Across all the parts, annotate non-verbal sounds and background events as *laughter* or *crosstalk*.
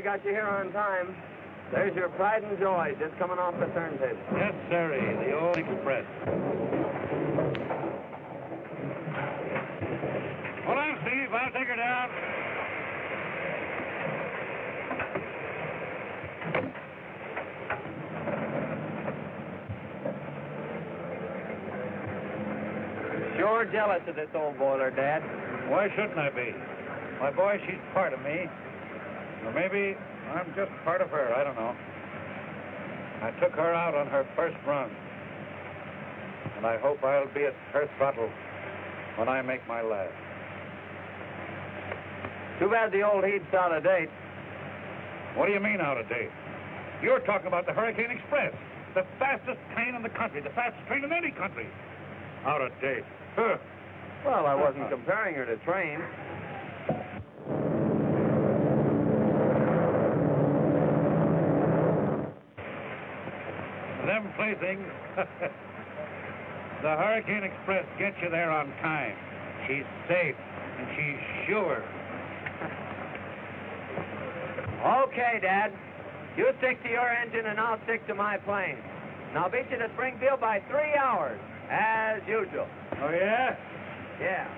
Well, Dad, I got you here on time. There's your pride and joy just coming off the turntable. Yes, sirree, the old express. Hold on, Steve. I'll take her down. Sure jealous of this old boiler, Dad. Why shouldn't I be? My boy, she's part of me. Or maybe I'm just part of her. I don't know. I took her out on her first run. And I hope I'll be at her throttle when I make my last. Too bad the old heat's out of date. What do you mean out of date? You're talking about the Hurricane Express, the fastest train in the country, the fastest train in any country. Out of date. Huh. Well, I wasn't uh-huh. comparing her to trains. *laughs* The Hurricane Express gets you there on time. She's safe and she's sure. Okay, Dad. You stick to your engine and I'll stick to my plane. And I'll beat you to Springfield by three hours, as usual. Oh, yeah? Yeah.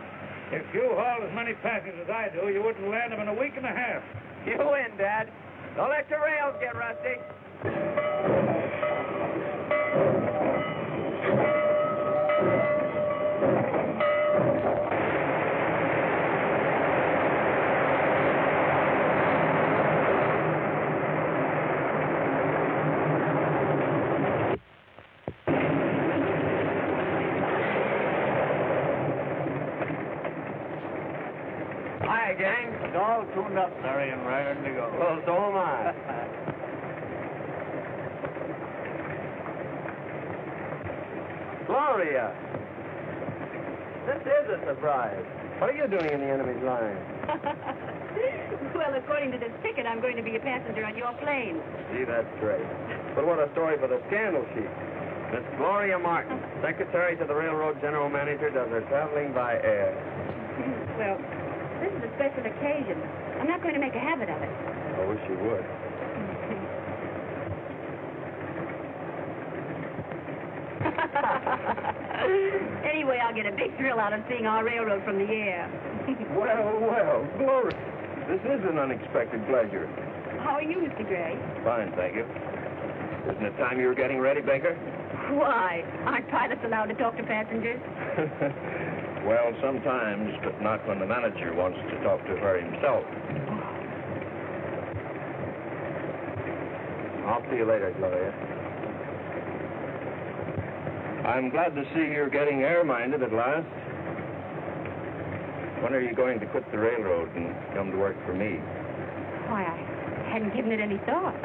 If you hauled as many passengers as I do, you wouldn't land them in a week and a half. You win, Dad. Don't let your rails get rusty. Hi, gang. It's all tuned up, Larry, and raring to go. Well, so am I. Gloria. This is a surprise. What are you doing in the enemy's line? *laughs* well, according to this ticket, I'm going to be a passenger on your plane. Gee, that's great. But what a story for the scandal sheet. Miss Gloria Martin, *laughs* secretary to the railroad general manager, does her traveling by air. well, this is a special occasion. I'm not going to make a habit of it. I wish you would. Anyway, I'll get a big thrill out of seeing our railroad from the air. *laughs* Well, well, Gloria. This is an unexpected pleasure. How are you, Mr. Gray? Fine, thank you. Isn't it time you were getting ready, Baker? Why? Aren't pilots allowed to talk to passengers? *laughs* well, sometimes, but not when the manager wants to talk to her himself. Oh. I'll see you later, Gloria. I'm glad to see you're getting air-minded at last. When are you going to quit the railroad and come to work for me? Why, I hadn't given it any thought.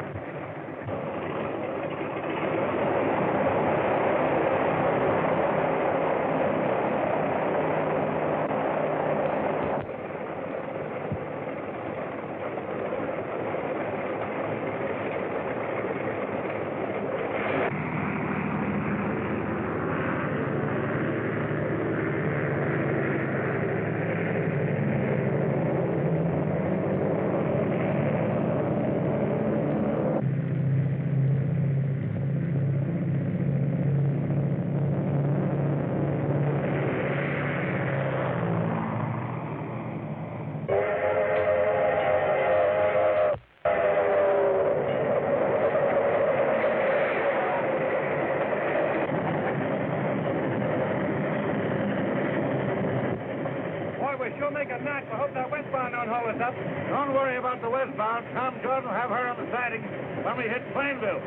Boy, we sure make a notch. I hope that westbound don't hold us up. Don't worry about the westbound. Tom Jordan will have her on the siding when we hit Plainville.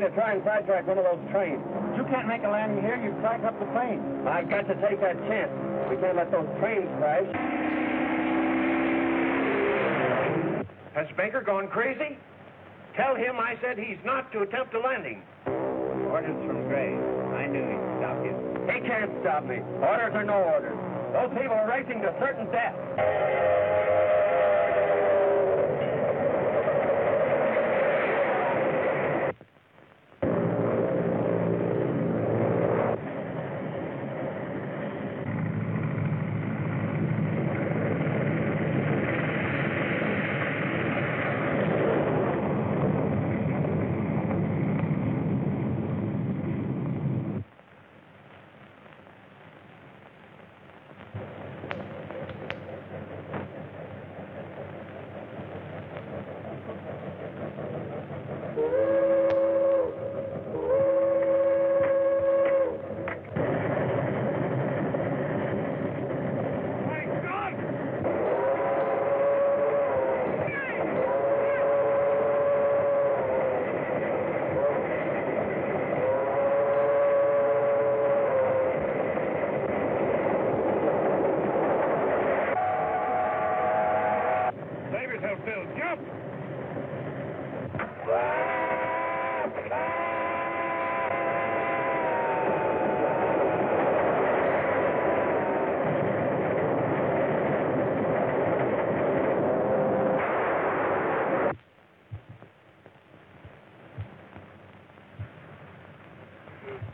Going to try and sidetrack one of those trains. You can't make a landing here. You crack up the plane. I've got to take that chance. We can't let those trains crash. Has Baker gone crazy? Tell him I said he's not to attempt a landing. Orders from Gray. I knew he'd stop you. He can't stop me. Orders or no orders. Those people are racing to certain death. Save yourself, Bill. Jump!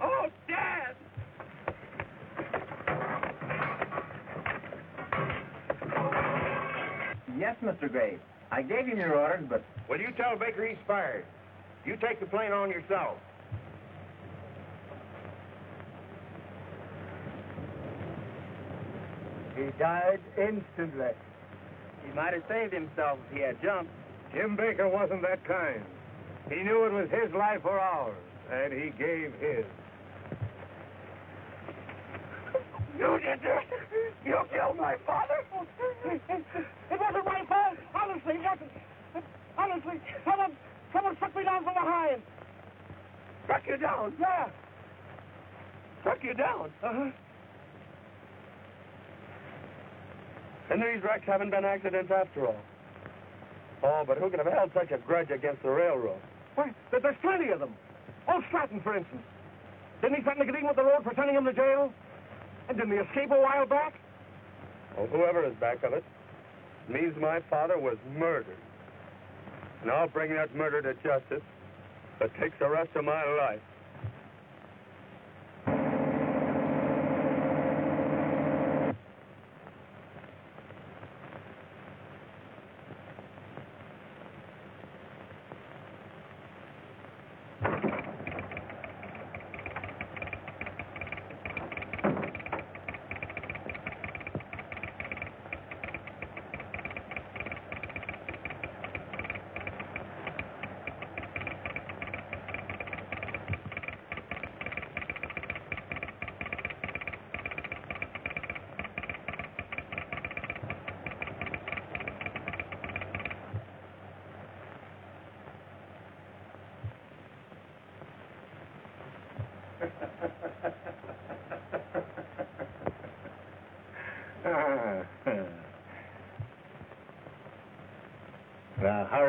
Oh, Dad! Yes, Mr. Graves. I gave him your orders, but... Well, you tell Baker he's fired. You take the plane on yourself. He died instantly. He might have saved himself if he had jumped. Jim Baker wasn't that kind. He knew it was his life or ours, and he gave his. You did this! You killed my father! It wasn't my fault. Honestly, it wasn't. Honestly, someone, someone struck me down from behind. Struck you down! Yeah. Struck you down! Uh-huh. And these wrecks haven't been accidents after all. Oh, but who could have held such a grudge against the railroad? Why, there's plenty of them. Old Stratton, for instance. Didn't he threaten to get even with the road for sending him to jail? And didn't he escape a while back? Well, whoever is back of it means my father was murdered. And I'll bring that murder to justice. It takes the rest of my life.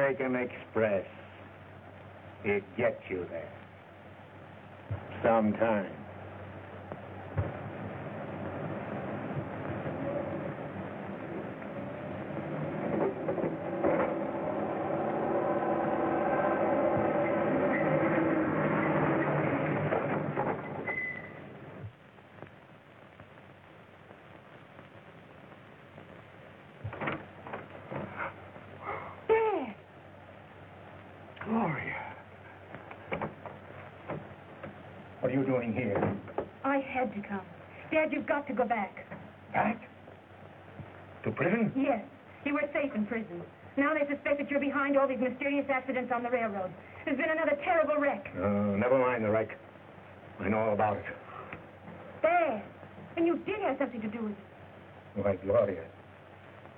The Hurricane Express. It gets you there. Sometime. Dad! Gloria. What are you doing here? I had to come. Dad, you've got to go back. Back? To prison? Yes. You were safe in prison. Now they suspect that you're behind all these mysterious accidents on the railroad. There's been another terrible wreck. Uh, never mind the wreck. I know all about it. Dad, And you did have something to do with it. Why, Gloria,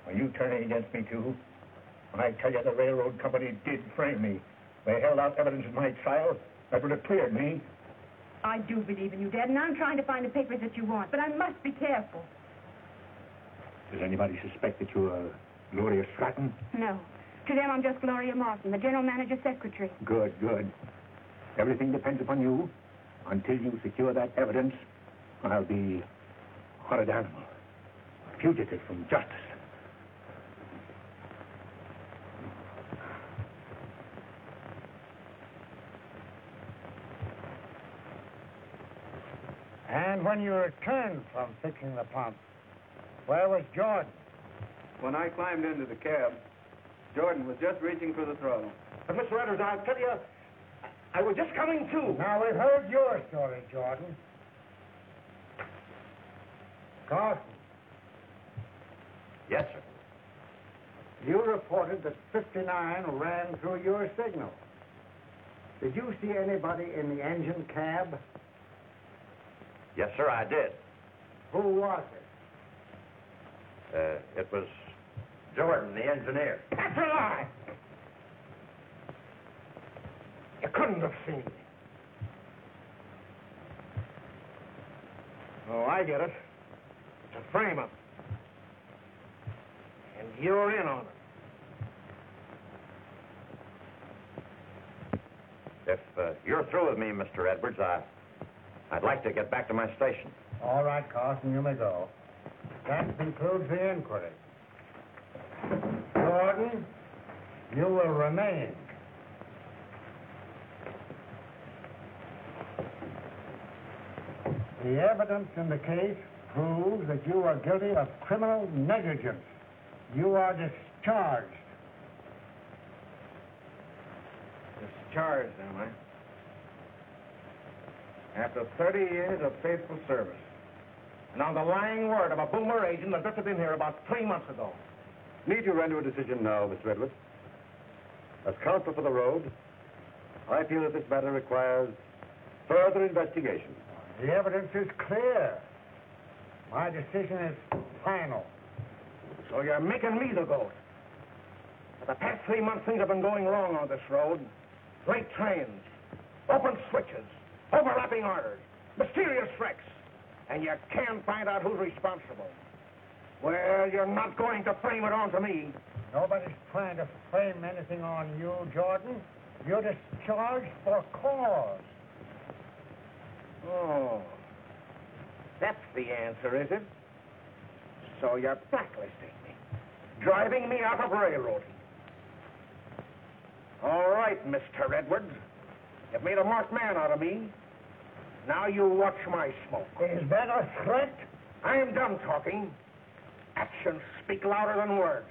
are you turning against me, too? When I tell you, the railroad company did frame me. They held out evidence in my trial that would have cleared me. I do believe in you, Dad, and I'm trying to find the papers that you want, but I must be careful. Does anybody suspect that you're Gloria Stratton? No. To them, I'm just Gloria Martin, the general manager's secretary. Good, good. Everything depends upon you. Until you secure that evidence, I'll be a horrid animal, a fugitive from justice. And when you returned from fixing the pump, where was Jordan? When I climbed into the cab, Jordan was just reaching for the throttle. But, Mr. Edwards, I'll tell you, I, I was just coming to. Now, we've heard your story, Jordan. Carson, Yes, sir. you reported that 59 ran through your signal. Did you see anybody in the engine cab? Yes, sir, I did. Who was it? Uh, it was Jordan, the engineer. That's a lie. You couldn't have seen me. Oh, I get it. It's a frame-up. And you're in on it. If uh, you're through with me, Mr. Edwards, I, I'd like to get back to my station. All right, Carson, you may go. That concludes the inquiry. Jordan, you will remain. The evidence in the case proves that you are guilty of criminal negligence. You are discharged. Discharged, am I? After 30 years of faithful service. And on the lying word of a boomer agent that drifted in here about three months ago. Need you render a decision now, Mr. Edwards? As counsel for the road, I feel that this matter requires further investigation. The evidence is clear. My decision is final. So you're making me the goat. For the past three months, things have been going wrong on this road. Late trains, open switches, overlapping orders, mysterious wrecks. And you can't find out who's responsible. Well, you're not going to frame it onto me. Nobody's trying to frame anything on you, Jordan. You're discharged for cause. Oh. That's the answer, is it? So you're blacklisting me. Driving me out of railroading. All right, Mr. Edwards. You've made a marked man out of me. Now you watch my smoke. Is that a threat? I am done talking. Actions speak louder than words.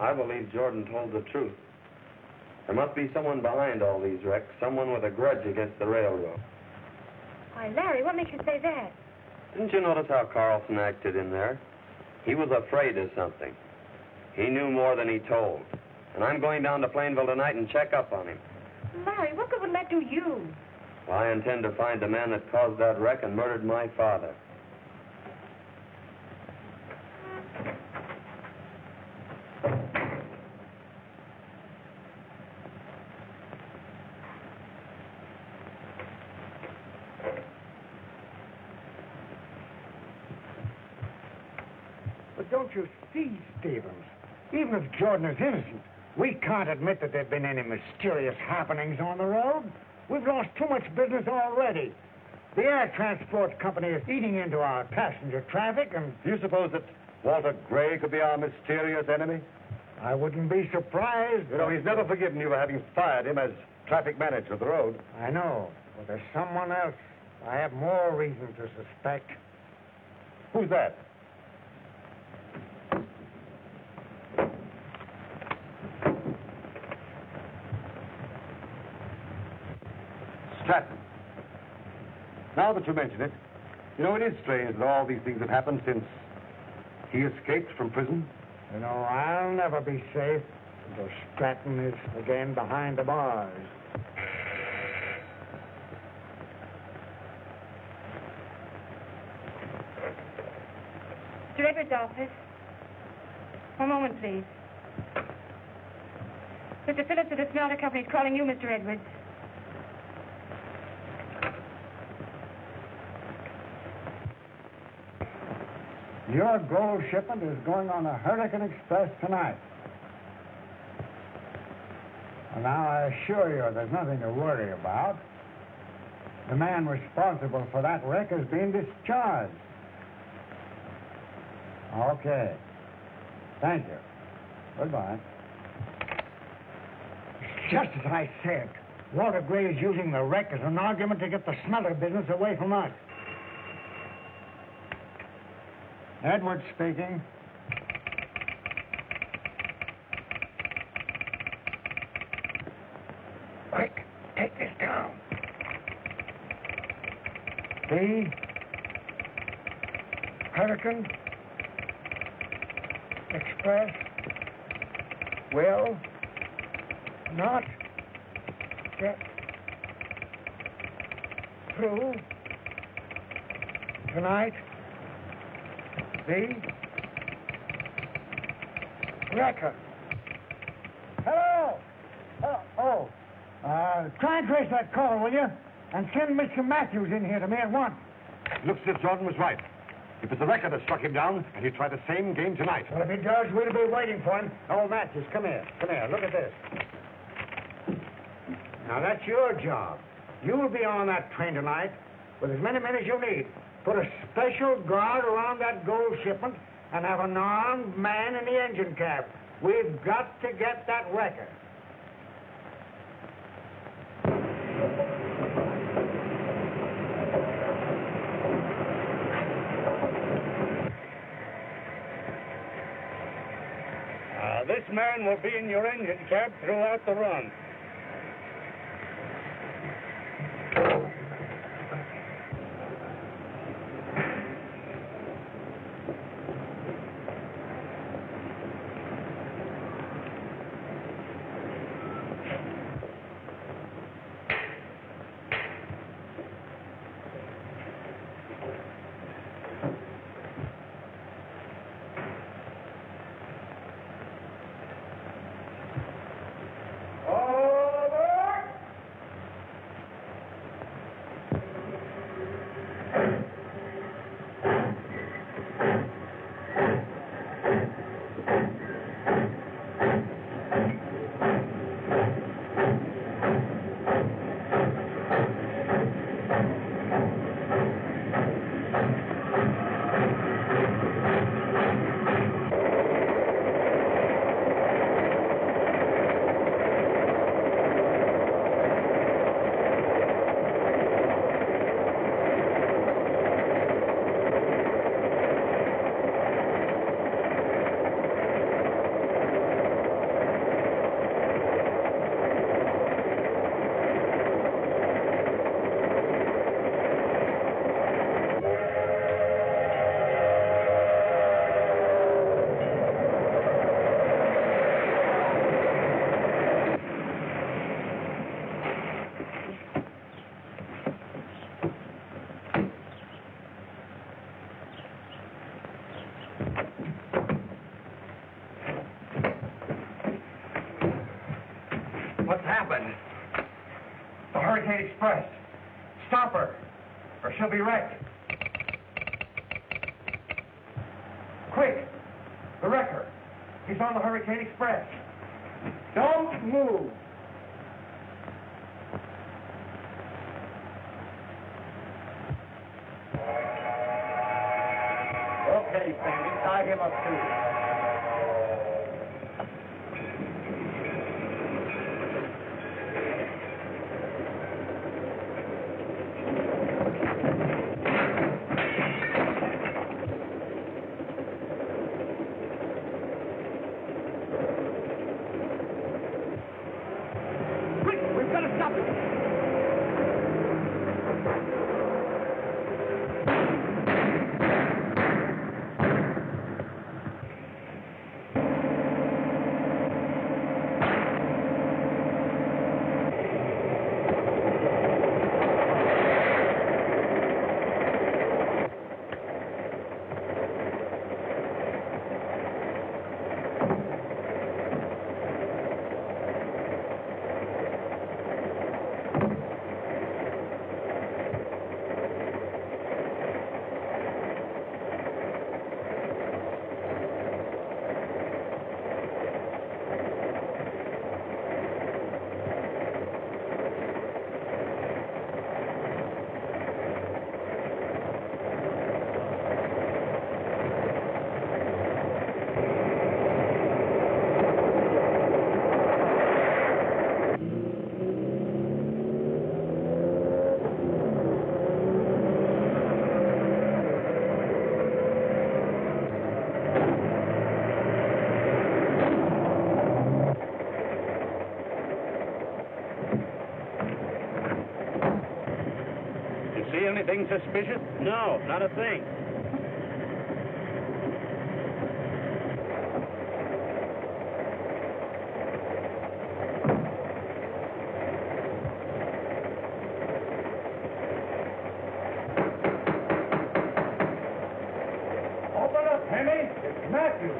I believe Jordan told the truth. There must be someone behind all these wrecks, someone with a grudge against the railroad. Why, Larry, what makes you say that? Didn't you notice how Carson acted in there? He was afraid of something. He knew more than he told. And I'm going down to Plainville tonight and check up on him. Larry, what good would that do you? Well, I intend to find the man that caused that wreck and murdered my father. You see, Stevens? Even if Jordan is innocent, we can't admit that there have been any mysterious happenings on the road. We've lost too much business already. The air transport company is eating into our passenger traffic, and Do you suppose that Walter Gray could be our mysterious enemy? I wouldn't be surprised. You know, he's never forgiven you for having fired him as traffic manager of the road. I know, but there's someone else I have more reason to suspect. Who's that? Stratton. Now that you mention it, you know, it is strange that all these things have happened since he escaped from prison. You know, I'll never be safe until Stratton is again behind the bars. Mr. Edwards' office. One moment, please. Mr. Phillips of the Smelter Company is calling you, Mr. Edwards. Your gold shipment is going on the Hurricane Express tonight. And now I assure you there's nothing to worry about. The man responsible for that wreck has been discharged. Okay. Thank you. Goodbye. Just as I said, Walter Gray is using the wreck as an argument to get the smelter business away from us. Edwards speaking. Quick, take this down. The Hurricane Express will not get through tonight. The wrecker. Hello. Oh, oh. Uh, try and trace that call, will you? And send Mr. Matthews in here to me at once. Looks as if Jordan was right. It was the wrecker that struck him down, and he'll try the same game tonight. Well, if he does, we'll be waiting for him. Oh, Matthews, come here. Come here. Look at this. Now, that's your job. You'll be on that train tonight with as many men as you need. Put a special guard around that gold shipment and have an armed man in the engine cab. We've got to get that wrecker. Uh, this man will be in your engine cab throughout the run. Stop her, or she'll be wrecked. Quick! The wrecker. He's on the Hurricane Express. Anything suspicious? No, not a thing. Open up, Henny. It's Matthew.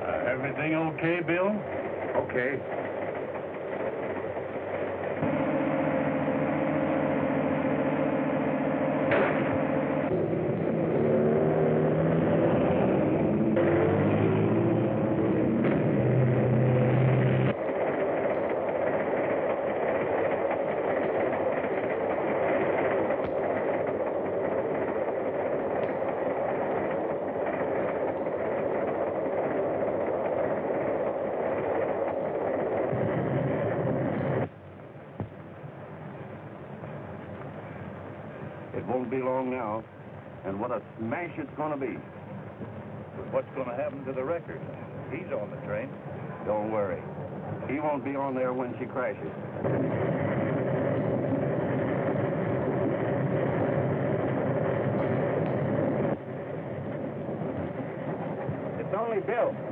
Uh, everything okay, Bill? Okay. It won't be long now. And what a smash it's going to be. What's going to happen to the wrecker? He's on the train. Don't worry. He won't be on there when she crashes. It's only Bill.